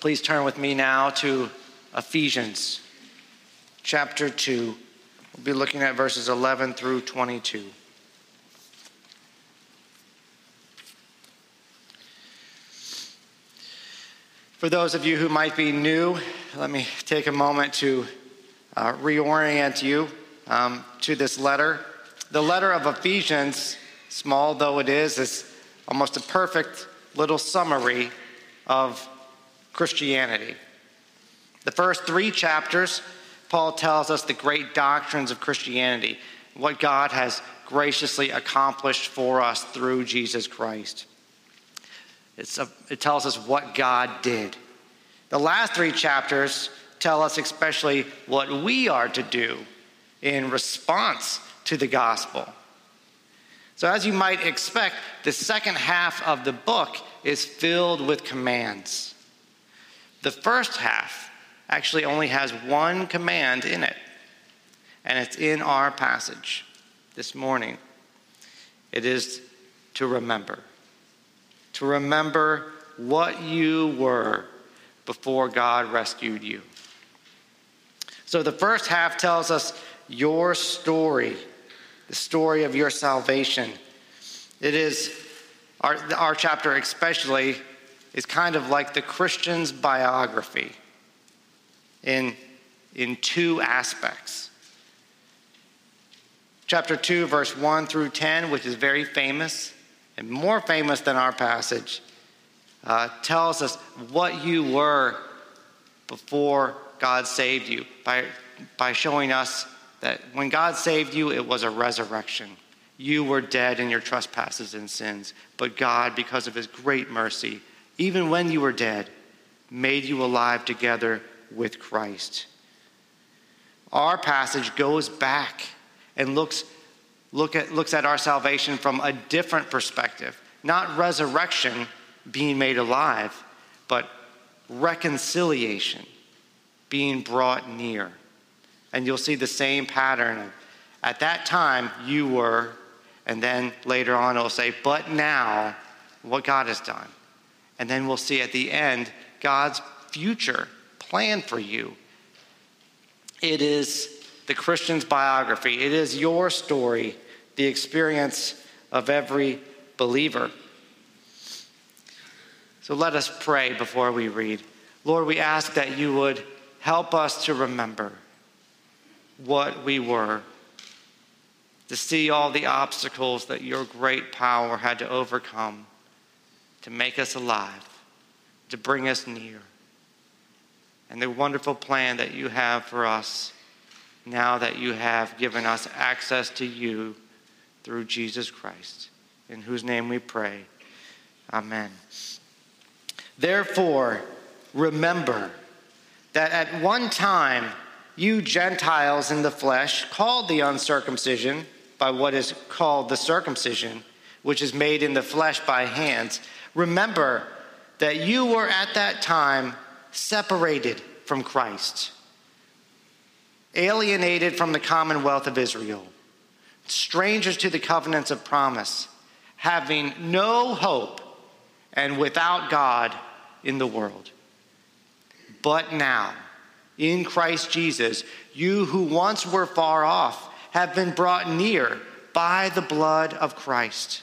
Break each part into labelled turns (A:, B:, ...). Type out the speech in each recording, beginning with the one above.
A: Please turn with me now to Ephesians chapter 2. We'll be looking at verses 11 through 22. For those of you who might be new, let me take a moment to uh, reorient you um, to this letter. The letter of Ephesians, small though it is, is almost a perfect little summary of Christianity. The first three chapters, Paul tells us the great doctrines of Christianity, what God has graciously accomplished for us through Jesus Christ. A, it tells us what God did. The last three chapters tell us especially what we are to do in response to the gospel. So, as you might expect, the second half of the book is filled with commands. The first half actually only has one command in it, and it's in our passage this morning. It is to remember to remember what you were before God rescued you. So the first half tells us your story, the story of your salvation. It is, our, our chapter especially, is kind of like the Christian's biography in, in two aspects. Chapter 2, verse 1 through 10, which is very famous, and more famous than our passage, uh, tells us what you were before God saved you by, by showing us that when God saved you, it was a resurrection. You were dead in your trespasses and sins, but God, because of his great mercy, even when you were dead, made you alive together with Christ. Our passage goes back and looks look at, looks at our salvation from a different perspective. Not resurrection, being made alive, but reconciliation, being brought near. And you'll see the same pattern at that time you were, and then later on it'll say, but now, what God has done. And then we'll see at the end God's future plan for you. It is the Christian's biography. It is your story, the experience of every believer. So let us pray before we read. Lord, we ask that you would help us to remember what we were, to see all the obstacles that your great power had to overcome to make us alive, to bring us near, and the wonderful plan that you have for us now that you have given us access to you through Jesus Christ, in whose name we pray. Amen. Therefore, remember that at one time you Gentiles in the flesh, called the uncircumcision by what is called the circumcision, which is made in the flesh by hands, remember that you were at that time separated from Christ alienated from the commonwealth of Israel, strangers to the covenants of promise, having no hope and without God in the world. But now, in Christ Jesus, you who once were far off have been brought near by the blood of Christ.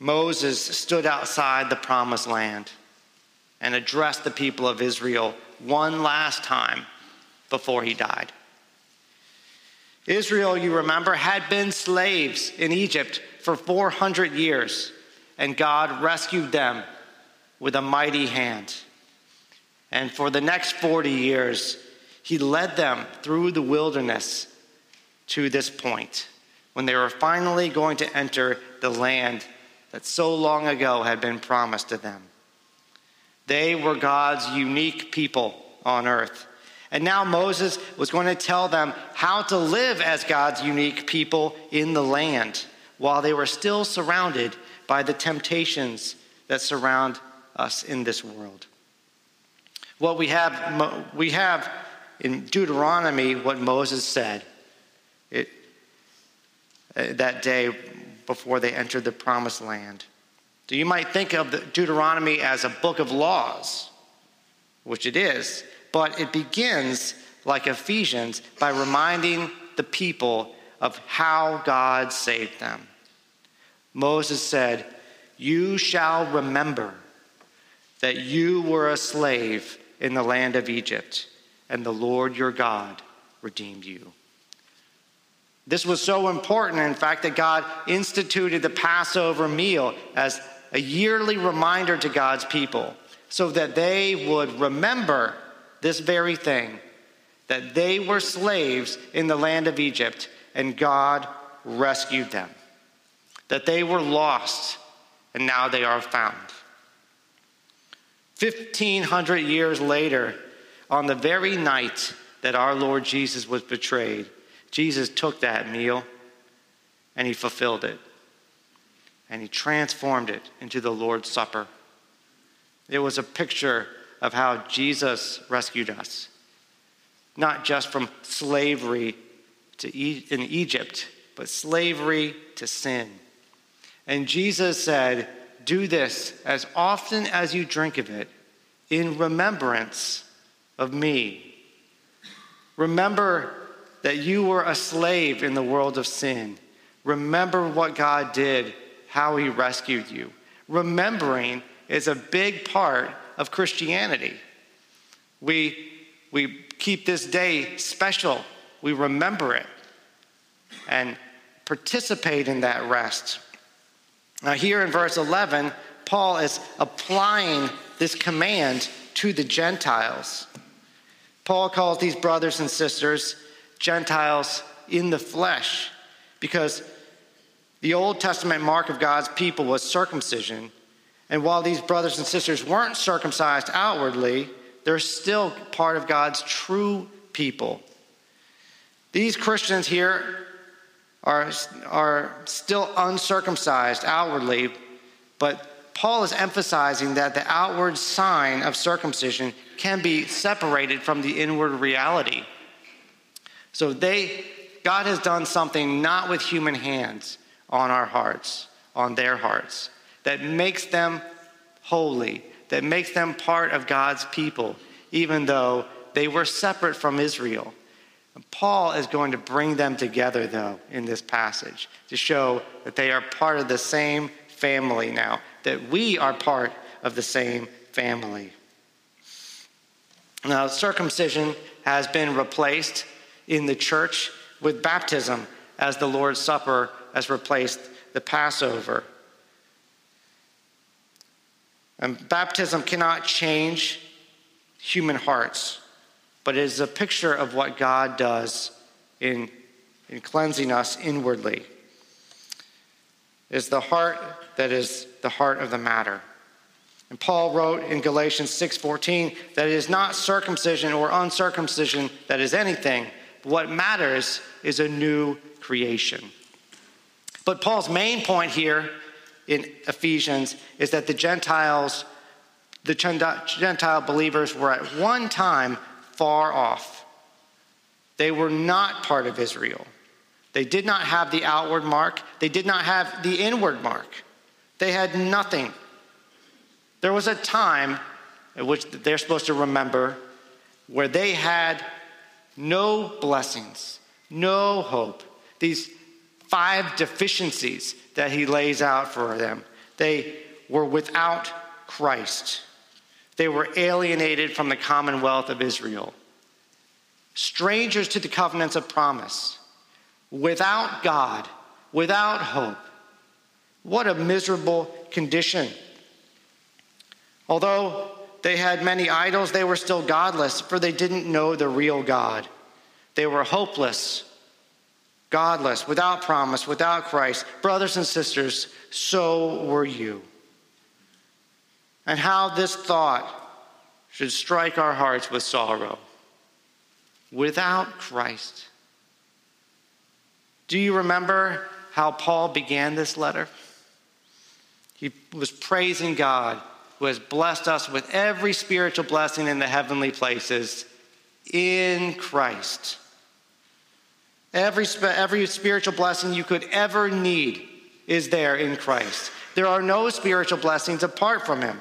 A: Moses stood outside the promised land and addressed the people of Israel one last time before he died. Israel, you remember, had been slaves in Egypt for 400 years, and God rescued them with a mighty hand. And for the next 40 years, he led them through the wilderness to this point when they were finally going to enter the land that so long ago had been promised to them. They were God's unique people on earth. And now Moses was going to tell them how to live as God's unique people in the land while they were still surrounded by the temptations that surround us in this world. What we have, we have in Deuteronomy what Moses said it, uh, that day before they entered the promised land. So you might think of Deuteronomy as a book of laws, which it is, but it begins like Ephesians by reminding the people of how God saved them. Moses said, You shall remember that you were a slave in the land of Egypt, and the Lord your God redeemed you. This was so important, in fact, that God instituted the Passover meal as a yearly reminder to God's people so that they would remember this very thing that they were slaves in the land of Egypt and God rescued them, that they were lost and now they are found. 1500 years later, on the very night that our Lord Jesus was betrayed, Jesus took that meal and he fulfilled it and he transformed it into the Lord's Supper. It was a picture of how Jesus rescued us, not just from slavery to e- in Egypt, but slavery to sin. And Jesus said, Do this as often as you drink of it in remembrance of me. Remember that you were a slave in the world of sin. Remember what God did how he rescued you. Remembering is a big part of Christianity. We, we keep this day special, we remember it and participate in that rest. Now, here in verse 11, Paul is applying this command to the Gentiles. Paul calls these brothers and sisters Gentiles in the flesh because the Old Testament mark of God's people was circumcision. And while these brothers and sisters weren't circumcised outwardly, they're still part of God's true people. These Christians here are, are still uncircumcised outwardly, but Paul is emphasizing that the outward sign of circumcision can be separated from the inward reality. So they, God has done something not with human hands on our hearts, on their hearts, that makes them holy, that makes them part of God's people, even though they were separate from Israel. Paul is going to bring them together, though, in this passage to show that they are part of the same family now, that we are part of the same family. Now, circumcision has been replaced in the church with baptism as the Lord's Supper has replaced the Passover. And baptism cannot change human hearts, but it is a picture of what God does in, in cleansing us inwardly. It is the heart that is the heart of the matter. And Paul wrote in Galatians 6:14 that it is not circumcision or uncircumcision that is anything, what matters is a new creation. But Paul's main point here in Ephesians is that the Gentiles the Gentile believers were at one time far off. They were not part of Israel. They did not have the outward mark, they did not have the inward mark. They had nothing. There was a time at which they're supposed to remember where they had no blessings, no hope. These five deficiencies that he lays out for them. They were without Christ. They were alienated from the commonwealth of Israel, strangers to the covenants of promise, without God, without hope. What a miserable condition. Although they had many idols, they were still godless, for they didn't know the real God. They were hopeless, godless, without promise, without Christ. Brothers and sisters, so were you and how this thought should strike our hearts with sorrow. Without Christ. Do you remember how Paul began this letter? He was praising God who has blessed us with every spiritual blessing in the heavenly places in Christ. Every, every spiritual blessing you could ever need is there in Christ. There are no spiritual blessings apart from Him.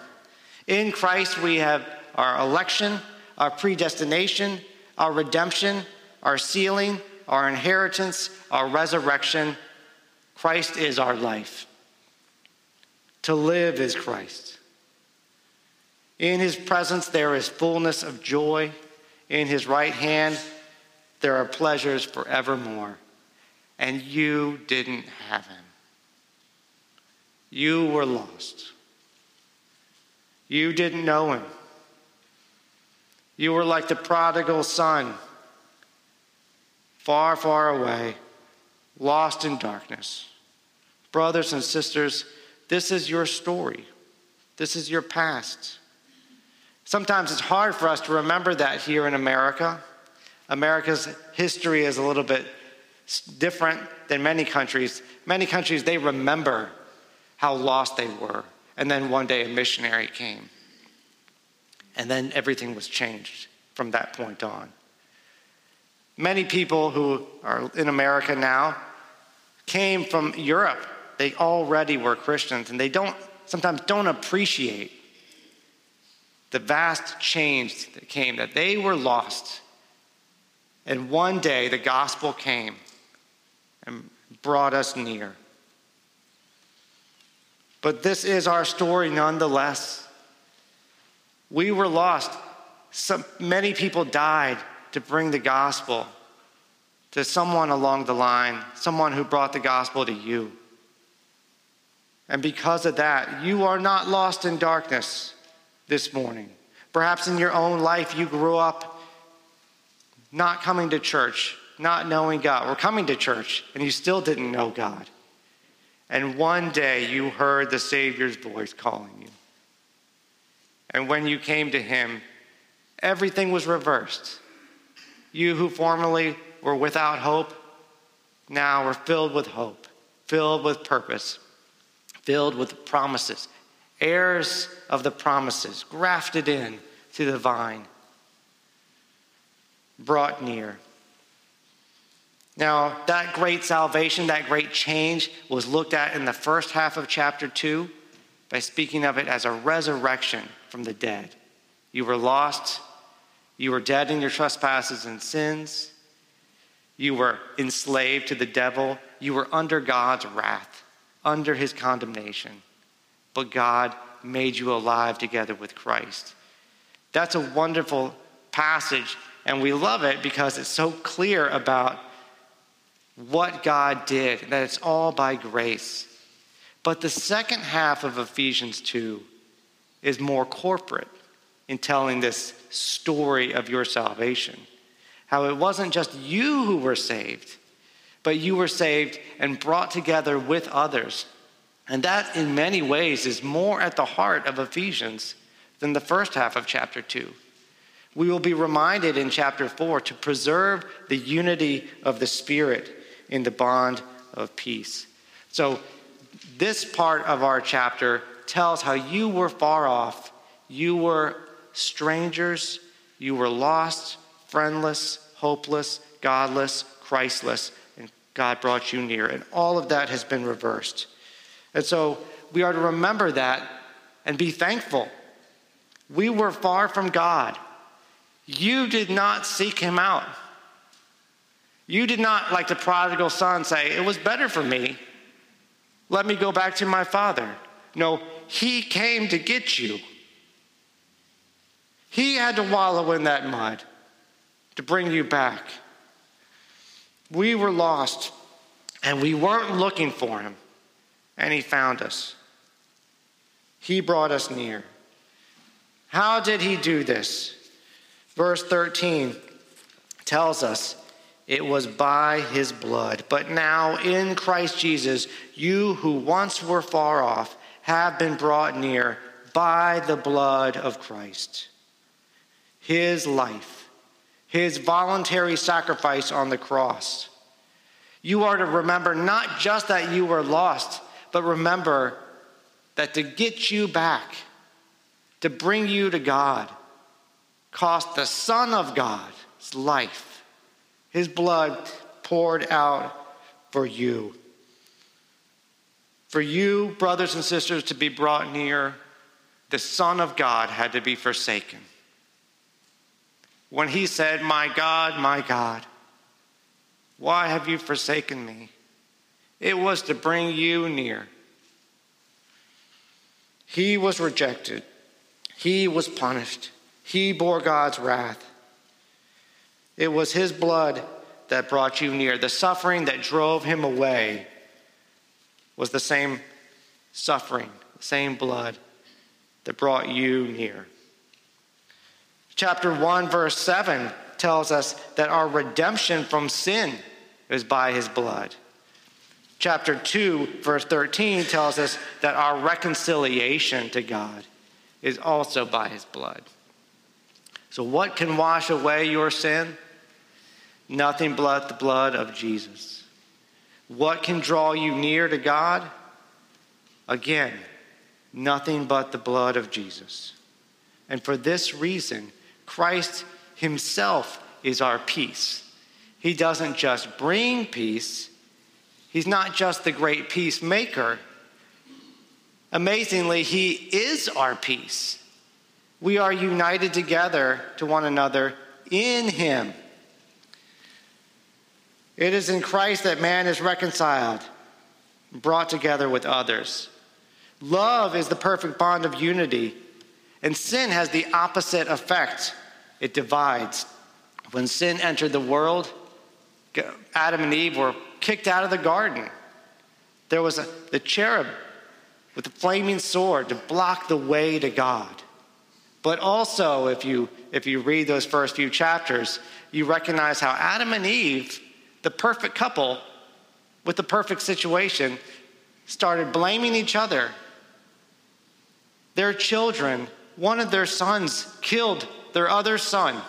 A: In Christ, we have our election, our predestination, our redemption, our sealing, our inheritance, our resurrection. Christ is our life. To live is Christ. In his presence, there is fullness of joy. In his right hand, there are pleasures forevermore. And you didn't have him. You were lost. You didn't know him. You were like the prodigal son, far, far away, lost in darkness. Brothers and sisters, this is your story. This is your past. Sometimes it's hard for us to remember that here in America. America's history is a little bit different than many countries. Many countries, they remember how lost they were. And then one day a missionary came. And then everything was changed from that point on. Many people who are in America now came from Europe. They already were Christians, and they don't sometimes don't appreciate the vast change that came, that they were lost. And one day the gospel came and brought us near. But this is our story nonetheless. We were lost. So many people died to bring the gospel to someone along the line, someone who brought the gospel to you. And because of that, you are not lost in darkness this morning. Perhaps in your own life, you grew up not coming to church, not knowing God, or coming to church, and you still didn't know God. And one day you heard the Savior's voice calling you. And when you came to him, everything was reversed. You who formerly were without hope, now were filled with hope, filled with purpose, filled with promises, heirs of the promises, grafted in to the vine, brought near. Now, that great salvation, that great change was looked at in the first half of chapter 2 by speaking of it as a resurrection from the dead. You were lost, you were dead in your trespasses and sins, you were enslaved to the devil, you were under God's wrath, under his condemnation. But God made you alive together with Christ. That's a wonderful passage, and we love it because it's so clear about what God did, that it's all by grace. But the second half of Ephesians 2 is more corporate in telling this story of your salvation. How it wasn't just you who were saved, but you were saved and brought together with others. And that, in many ways, is more at the heart of Ephesians than the first half of chapter 2. We will be reminded in chapter 4 to preserve the unity of the Spirit in the bond of peace. So, this part of our chapter tells how you were far off, You were strangers, you were lost, friendless, hopeless, godless, Christless, and God brought you near. And all of that has been reversed. And so we are to remember that and be thankful. We were far from God. You did not seek him out. You did not, like the prodigal son, say, It was better for me. Let me go back to my father. No, he came to get you. He had to wallow in that mud to bring you back. We were lost and we weren't looking for him, and he found us. He brought us near. How did he do this? Verse 13 tells us it was by his blood. But now in Christ Jesus, you who once were far off have been brought near by the blood of Christ. His life, his voluntary sacrifice on the cross. You are to remember not just that you were lost, but remember that to get you back, to bring you to God, cost the Son of God's life, his blood poured out for you. For you, brothers and sisters, to be brought near, the Son of God had to be forsaken. When he said, My God, my God, why have you forsaken me? It was to bring you near. He was rejected, he was punished, he bore God's wrath. It was his blood that brought you near. The suffering that drove him away was the same suffering, the same blood that brought you near. Chapter 1, verse 7 tells us that our redemption from sin is by his blood. Chapter 2, verse 13 tells us that our reconciliation to God is also by his blood. So, what can wash away your sin? Nothing but the blood of Jesus. What can draw you near to God? Again, nothing but the blood of Jesus. And for this reason, Christ himself is our peace. He doesn't just bring peace, he's not just the great peacemaker. Amazingly, he is our peace. We are united together to one another in him. It is in Christ that man is reconciled, brought together with others. Love is the perfect bond of unity, and sin has the opposite effect it divides. When sin entered the world, Adam and Eve were kicked out of the garden. There was a, the cherub with the flaming sword to block the way to God. But also, if you, if you read those first few chapters, you recognize how Adam and Eve, the perfect couple with the perfect situation, started blaming each other. Their children, one of their sons killed their other son.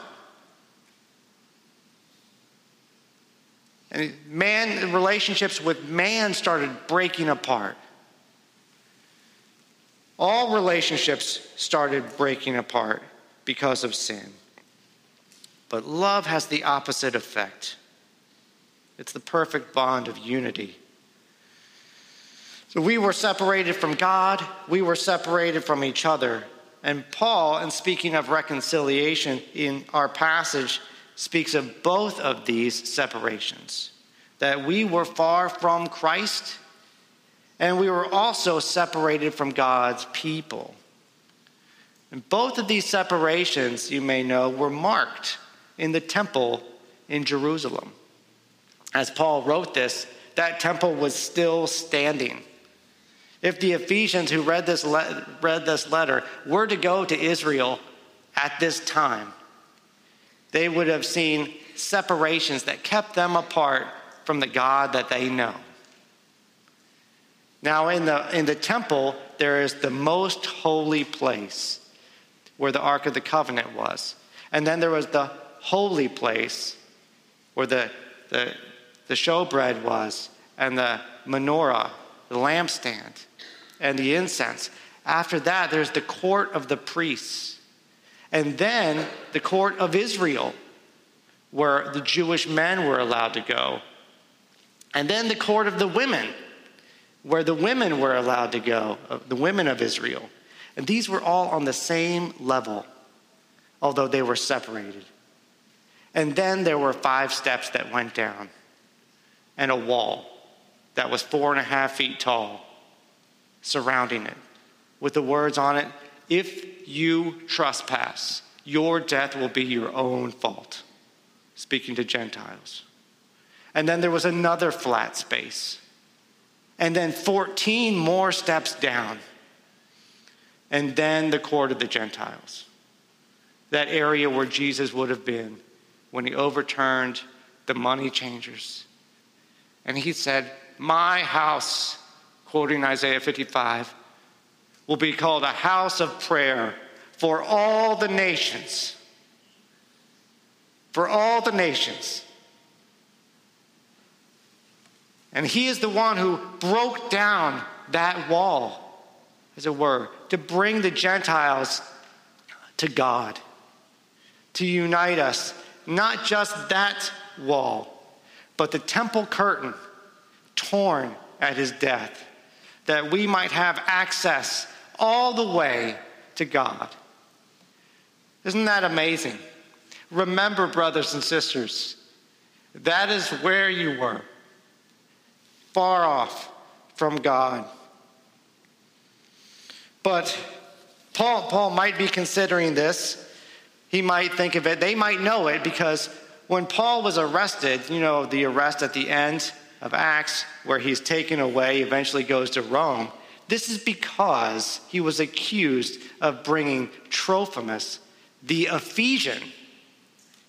A: And man, relationships with man started breaking apart. All relationships started breaking apart because of sin. But love has the opposite effect it's the perfect bond of unity. So we were separated from God, we were separated from each other. And Paul, in speaking of reconciliation in our passage, speaks of both of these separations that we were far from Christ and we were also separated from God's people. And both of these separations, you may know, were marked in the temple in Jerusalem. As Paul wrote this, that temple was still standing. If the Ephesians who read this, le- read this letter were to go to Israel at this time, they would have seen separations that kept them apart from the God that they know. Now, in the, in the temple, there is the most holy place where the Ark of the Covenant was. And then there was the holy place where the, the, the showbread was, and the menorah, the lampstand, and the incense. After that, there's the court of the priests. And then the court of Israel, where the Jewish men were allowed to go. And then the court of the women, where the women were allowed to go, the women of Israel. And these were all on the same level, although they were separated. And then there were five steps that went down, and a wall that was four and a half feet tall surrounding it, with the words on it If you trespass, your death will be your own fault. Speaking to Gentiles. And then there was another flat space. And then 14 more steps down. And then the court of the Gentiles. That area where Jesus would have been when he overturned the money changers. And he said, My house, quoting Isaiah 55, will be called a house of prayer for all the nations. For all the nations. And he is the one who broke down that wall, as it were, to bring the Gentiles to God, to unite us not just that wall, but the temple curtain torn at his death, that we might have access all the way to God. Isn't that amazing? Remember, brothers and sisters, that is where you were, far off from God. But Paul, Paul might be considering this he might think of it, they might know it because when Paul was arrested, you know, the arrest at the end of Acts, where he's taken away, eventually goes to Rome, this is because he was accused of bringing Trophimus, the Ephesian,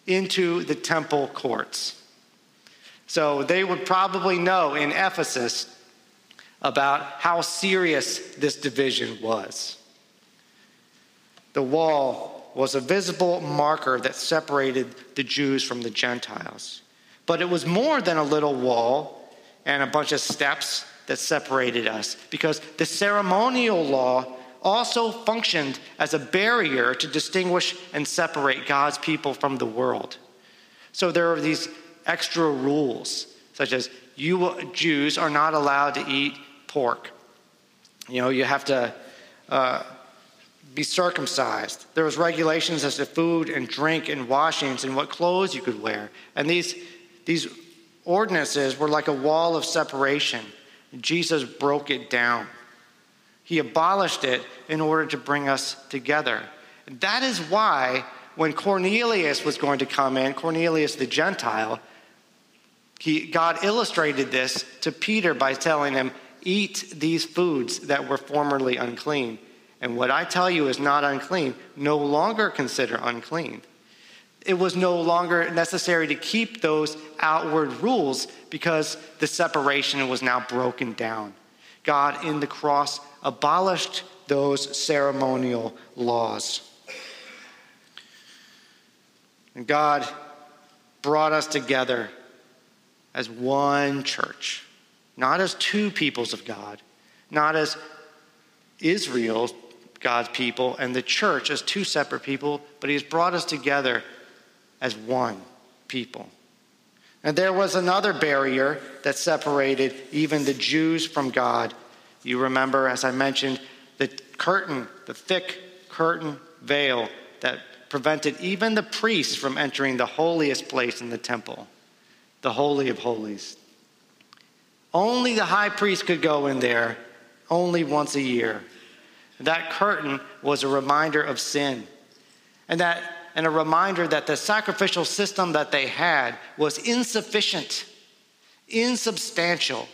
A: into the temple courts. So they would probably know in Ephesus about how serious this division was. The wall was a visible marker that separated the Jews from the Gentiles. But it was more than a little wall and a bunch of steps that separated us, because the ceremonial law also functioned as a barrier to distinguish and separate God's people from the world. So there are these extra rules, such as you Jews are not allowed to eat pork. You know, you have to. Uh, be circumcised. There was regulations as to food and drink and washings and what clothes you could wear. And these, these ordinances were like a wall of separation. Jesus broke it down. He abolished it in order to bring us together. That is why when Cornelius was going to come in, Cornelius the Gentile, he, God illustrated this to Peter by telling him, Eat these foods that were formerly unclean and what I tell you is not unclean, no longer consider unclean. It was no longer necessary to keep those outward rules because the separation was now broken down. God in the cross abolished those ceremonial laws. And God brought us together as one church, not as two peoples of God, not as Israel God's people and the church as two separate people, but He's brought us together as one people. And there was another barrier that separated even the Jews from God. You remember, as I mentioned, the curtain, the thick curtain veil that prevented even the priests from entering the holiest place in the temple, the Holy of Holies. Only the high priest could go in there only once a year. That curtain was a reminder of sin. And that and a reminder that the sacrificial system that they had was insufficient, insubstantial.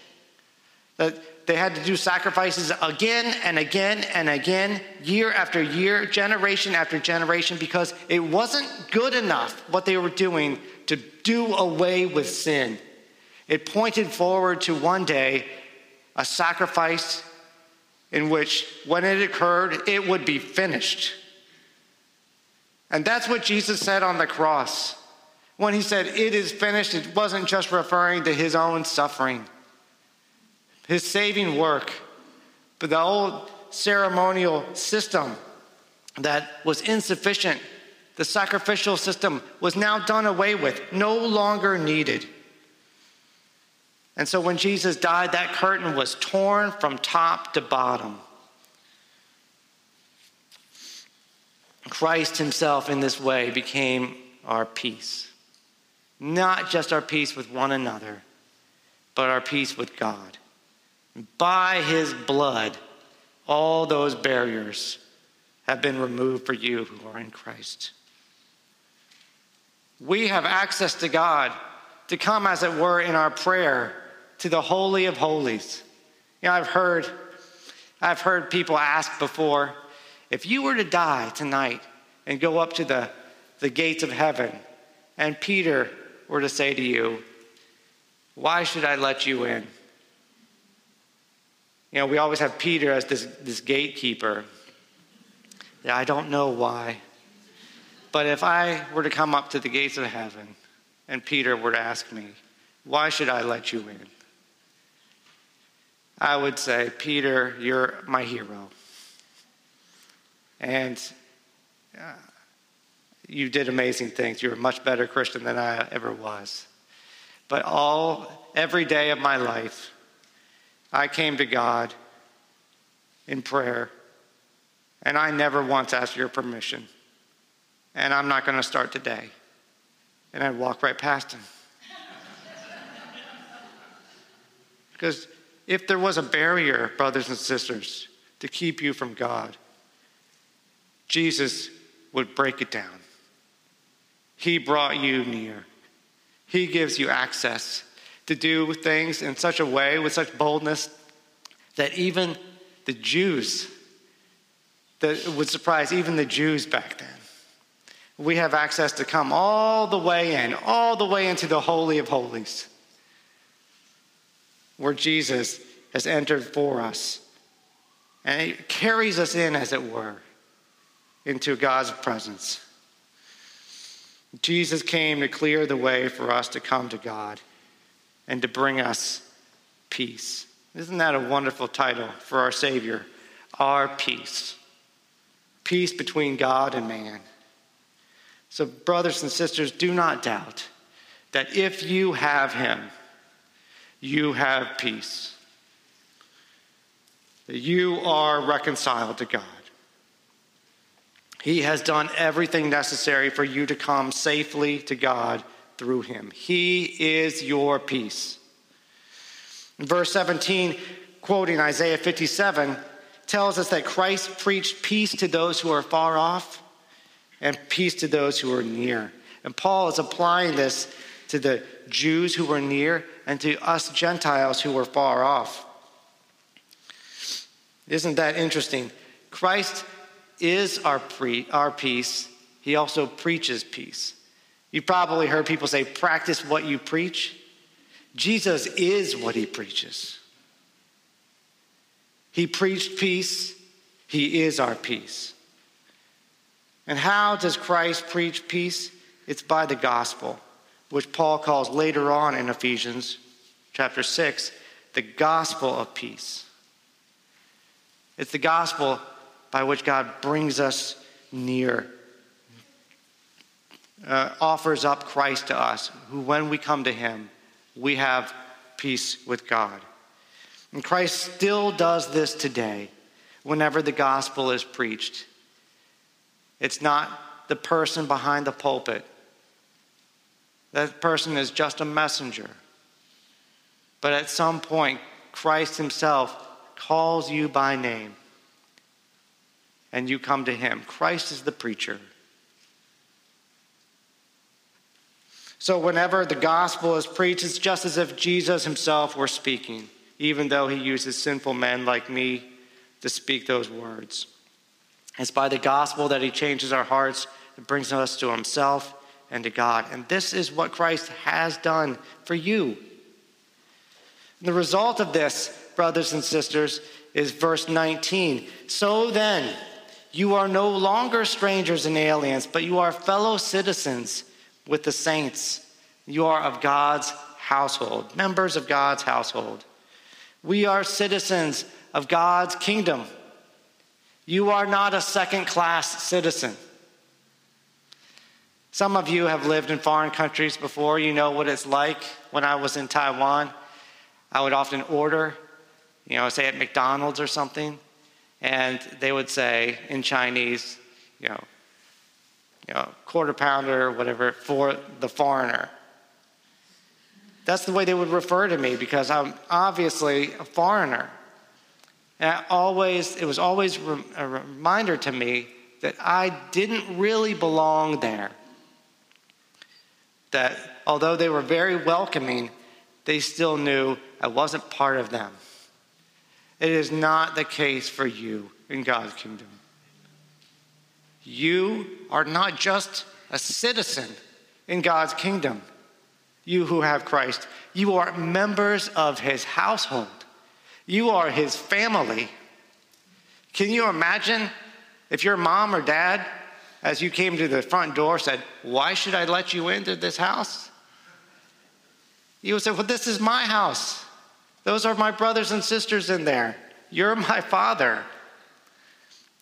A: That they had to do sacrifices again and again and again, year after year, generation after generation, because it wasn't good enough what they were doing to do away with sin. It pointed forward to one day a sacrifice in which, when it occurred, it would be finished. And that's what Jesus said on the cross. When he said, It is finished, it wasn't just referring to his own suffering, his saving work. But the old ceremonial system that was insufficient. The sacrificial system was now done away with, no longer needed. And so when Jesus died, that curtain was torn from top to bottom. Christ Himself, in this way, became our peace. Not just our peace with one another, but our peace with God. By His blood, all those barriers have been removed for you who are in Christ. We have access to God to come, as it were, in our prayer to the Holy of Holies. You know, I've heard, I've heard people ask before, if you were to die tonight and go up to the, the gates of heaven, and Peter were to say to you, Why should I let you in? You know, we always have Peter as this, this gatekeeper. Yeah, I don't know why. But if I were to come up to the gates of heaven and Peter were to ask me, Why should I let you in? I would say, Peter, you're my hero. And uh, you did amazing things. You're a much better Christian than I ever was. But all, every day of my life, I came to God in prayer, and I never once asked your permission. And I'm not going to start today. And I'd walk right past him. because if there was a barrier, brothers and sisters, to keep you from God, Jesus would break it down. He brought you near. He gives you access to do things in such a way, with such boldness, that even the Jews, that would surprise even the Jews back then. We have access to come all the way in, all the way into the Holy of Holies where Jesus has entered for us. And it carries us in, as it were, into God's presence. Jesus came to clear the way for us to come to God and to bring us peace. Isn't that a wonderful title for our Savior? Our peace. Peace between God and man. So, brothers and sisters, do not doubt that if you have Him, you have peace. That you are reconciled to God. He has done everything necessary for you to come safely to God through him. He is your peace. verse 17, quoting Isaiah 57, tells us that Christ preached peace to those who are far off and peace to those who are near. And Paul is applying this to the Jews who were near and to us Gentiles who were far off. Isn't that interesting? Christ is our, pre- our peace, he also preaches peace. You've probably heard people say, practice what you preach. Jesus is what he preaches. He preached peace, he is our peace. And how does Christ preach peace? It's by the gospel which Paul calls later on in Ephesians chapter 6 the gospel of peace. It's the gospel by which God brings us near, uh, offers up Christ to us, who, when we come to Him, we have peace with God. And Christ still does this today whenever the gospel is preached. It's not the person behind the pulpit that person is just a messenger. But at some point, Christ Himself calls you by name and you come to Him. Christ is the preacher. So, whenever the gospel is preached, it's just as if Jesus Himself were speaking, even though He uses sinful men like me to speak those words. It's by the gospel that He changes our hearts, it brings us to Himself and to God. And this is what Christ has done for you. And the result of this, brothers and sisters, is verse 19. So then, you are no longer strangers and aliens, but you are fellow citizens with the saints. You are of God's household, members of God's household. We are citizens of God's kingdom. You are not a second class citizen. Some of you have lived in foreign countries before. You know what it's like. When I was in Taiwan, I would often order, you know, say at McDonald's or something, and they would say in Chinese, you know, you know, quarter pounder whatever for the foreigner. That's the way they would refer to me because I'm obviously a foreigner. And I always, it was always a reminder to me that I didn't really belong there. That although they were very welcoming, they still knew I wasn't part of them. It is not the case for you in God's kingdom. You are not just a citizen in God's kingdom, you who have Christ. You are members of his household. You are his family. Can you imagine if your mom or dad, as you came to the front door, said, Why should I let you into this house? You would say, Well, this is my house. Those are my brothers and sisters in there. You're my father.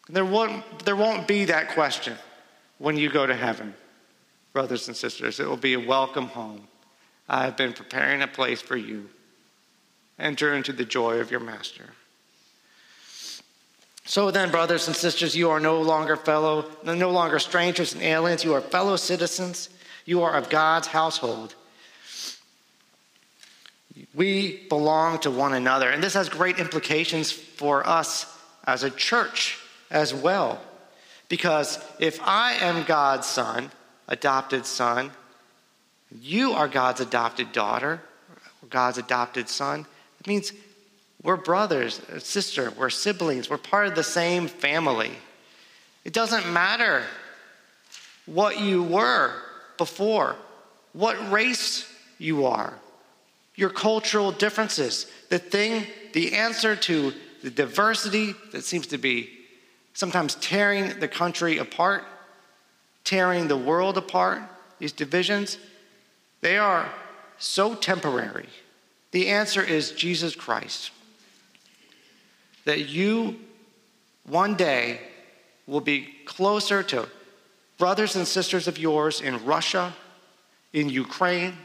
A: There won't, there won't be that question when you go to heaven, brothers and sisters. It will be a welcome home. I have been preparing a place for you. Enter into the joy of your master. So then, brothers and sisters, you are no longer fellow, no longer strangers and aliens. You are fellow citizens. You are of God's household. We belong to one another. And this has great implications for us as a church as well. Because if I am God's son, adopted son, you are God's adopted daughter, God's adopted son, it means we're brothers, uh, sister, we're siblings, we're part of the same family. It doesn't matter what you were before, what race you are, your cultural differences. The thing, the answer to the diversity that seems to be sometimes tearing the country apart, tearing the world apart, these divisions, they are so temporary. The answer is Jesus Christ. That you one day will be closer to brothers and sisters of yours in Russia, in Ukraine,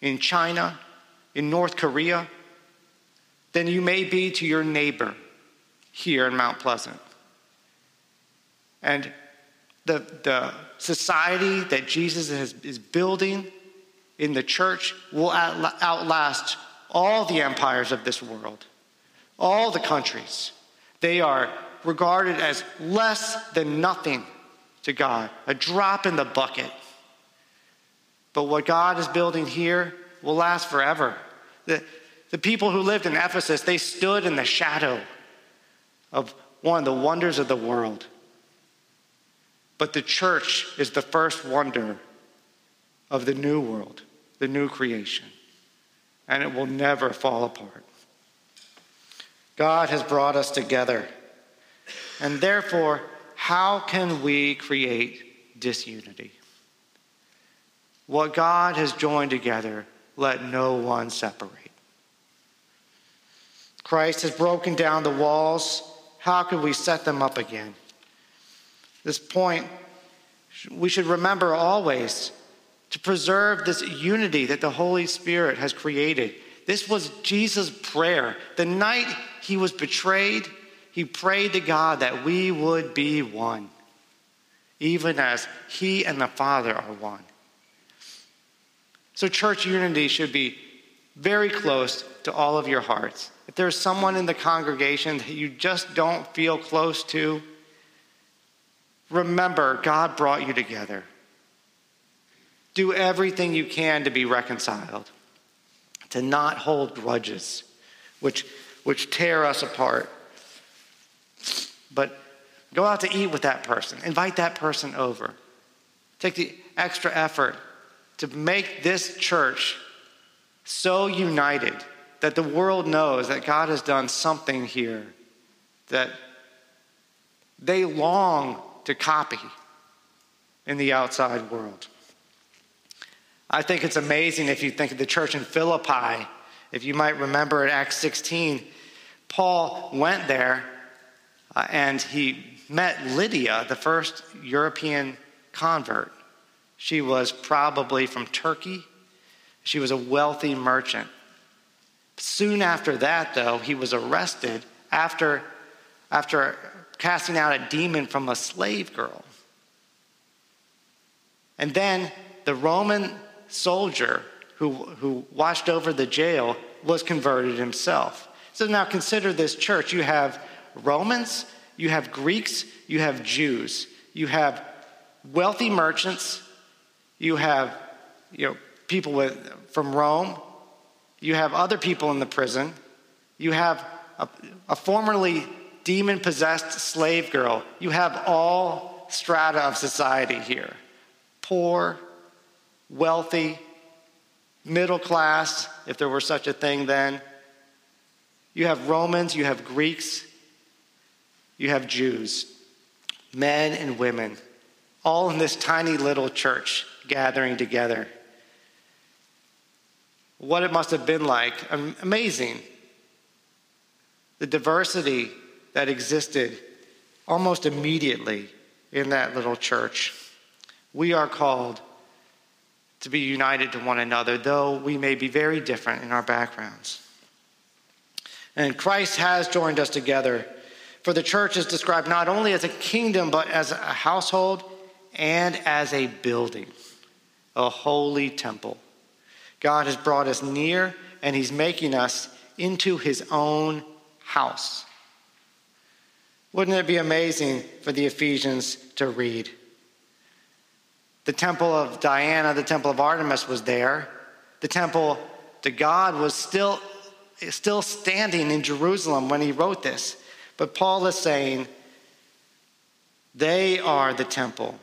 A: in China, in North Korea, than you may be to your neighbor here in Mount Pleasant. And the, the society that Jesus is, is building in the church will outlast all the empires of this world, all the countries. They are regarded as less than nothing to God, a drop in the bucket. But what God is building here will last forever. The, the people who lived in Ephesus, they stood in the shadow of one of the wonders of the world. But the church is the first wonder of the new world, the new creation, and it will never fall apart. God has brought us together, and therefore, how can we create disunity? What God has joined together, let no one separate. Christ has broken down the walls. How could we set them up again? This point, we should remember always to preserve this unity that the Holy Spirit has created. This was Jesus' prayer. The night he was betrayed, he prayed to God that we would be one, even as he and the Father are one. So, church unity should be very close to all of your hearts. If there's someone in the congregation that you just don't feel close to, remember God brought you together. Do everything you can to be reconciled, to not hold grudges, which, which tear us apart. But go out to eat with that person, invite that person over. Take the extra effort to make this church so united that the world knows that God has done something here that they long to copy in the outside world. I think it's amazing if you think of the church in Philippi, if you might remember in Acts 16, Paul went there Uh, and he met Lydia, the first European convert. She was probably from Turkey. She was a wealthy merchant. Soon after that, though, he was arrested after, after casting out a demon from a slave girl. And then the Roman soldier who, who watched over the jail was converted himself. So now consider this church. You have Romans, you have Greeks, you have Jews, you have wealthy merchants, you have you know, people with, from Rome, you have other people in the prison, you have a, a formerly demon possessed slave girl, you have all strata of society here. Poor, wealthy, middle class, if there were such a thing then. You have Romans, you have Greeks, you have Jews, men and women, all in this tiny little church gathering together. What it must have been like, amazing. The diversity that existed almost immediately in that little church. We are called to be united to one another, though we may be very different in our backgrounds. And Christ has joined us together for the church is described not only as a kingdom, but as a household and as a building, a holy temple. God has brought us near, and He's making us into His own house. Wouldn't it be amazing for the Ephesians to read? The temple of Diana, the temple of Artemis was there. The temple to God was still, still standing in Jerusalem when he wrote this. But Paul is saying they are the temple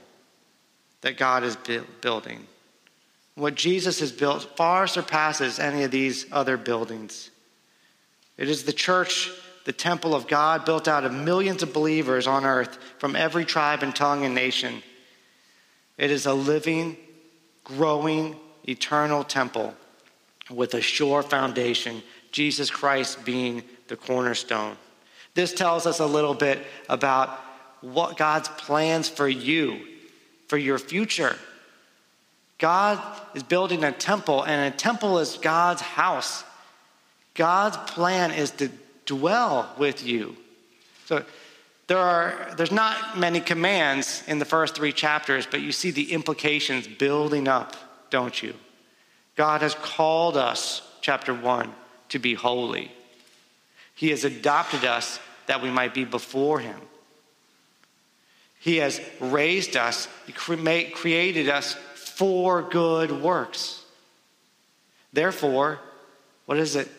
A: that God is building. What Jesus has built far surpasses any of these other buildings. It is the church, the temple of God, built out of millions of believers on earth from every tribe and tongue and nation. It is a living, growing, eternal temple with a sure foundation, Jesus Christ being the cornerstone. This tells us a little bit about what God's plans for you, for your future. God is building a temple, and a temple is God's house. God's plan is to dwell with you. So there are there's not many commands in the first three chapters, but you see the implications building up, don't you? God has called us, chapter one, to be holy. He has adopted us that we might be before Him. He has raised us, He created us for good works. Therefore, what is it?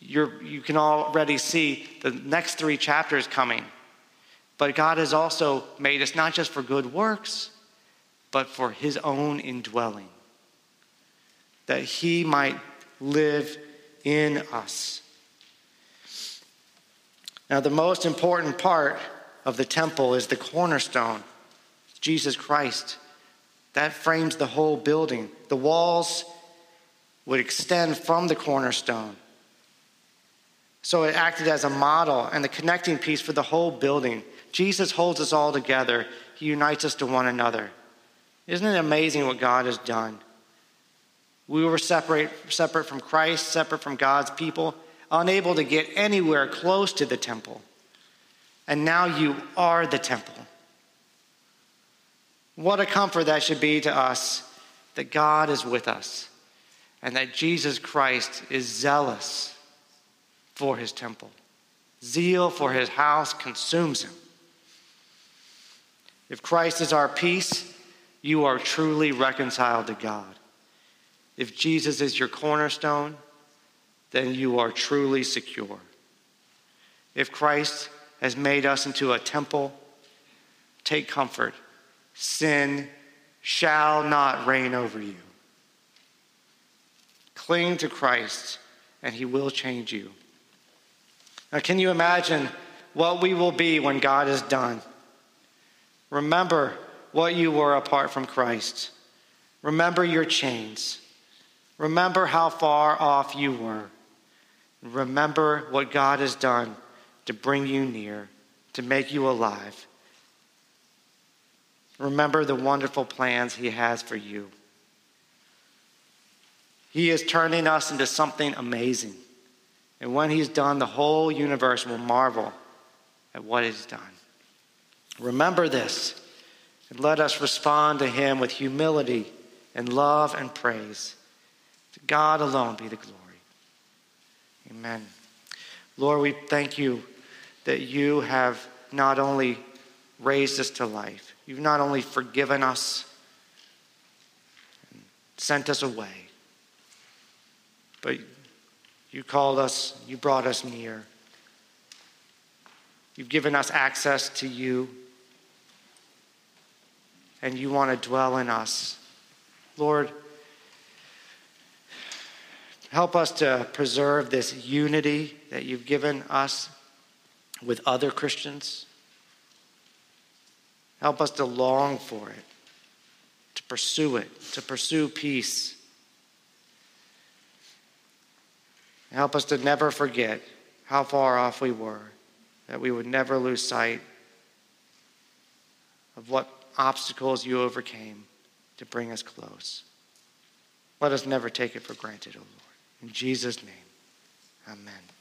A: You're, you can already see the next three chapters coming. But God has also made us not just for good works, but for His own indwelling, that He might live in us. Now, the most important part of the temple is the cornerstone, Jesus Christ. That frames the whole building. The walls would extend from the cornerstone. So it acted as a model and the connecting piece for the whole building. Jesus holds us all together, He unites us to one another. Isn't it amazing what God has done? We were separate, separate from Christ, separate from God's people, unable to get anywhere close to the temple. And now you are the temple. What a comfort that should be to us that God is with us and that Jesus Christ is zealous for his temple. Zeal for his house consumes him. If Christ is our peace, you are truly reconciled to God. If Jesus is your cornerstone, then you are truly secure. If Christ has made us into a temple, take comfort. Sin shall not reign over you. Cling to Christ, and he will change you. Now, can you imagine what we will be when God is done? Remember what you were apart from Christ. Remember your chains. Remember how far off you were. Remember what God has done to bring you near to make you alive. Remember the wonderful plans He has for you. He is turning us into something amazing. And when He's done, the whole universe will marvel at what He's done. Remember this, and let us respond to Him with humility and love and praise. To God alone be the glory. Amen. Lord, we thank you that you have not only raised us to life, you've not only forgiven us and sent us away, but you called us, you brought us near. You've given us access to you, and you want to dwell in us. Lord, help us to preserve this unity that you've given us with other Christians. Help us to long for it, to pursue it, to pursue peace. Help us to never forget how far off we were, that we would never lose sight of what obstacles you overcame to bring us close. Let us never take it for granted, O oh Lord. In Jesus' name, amen.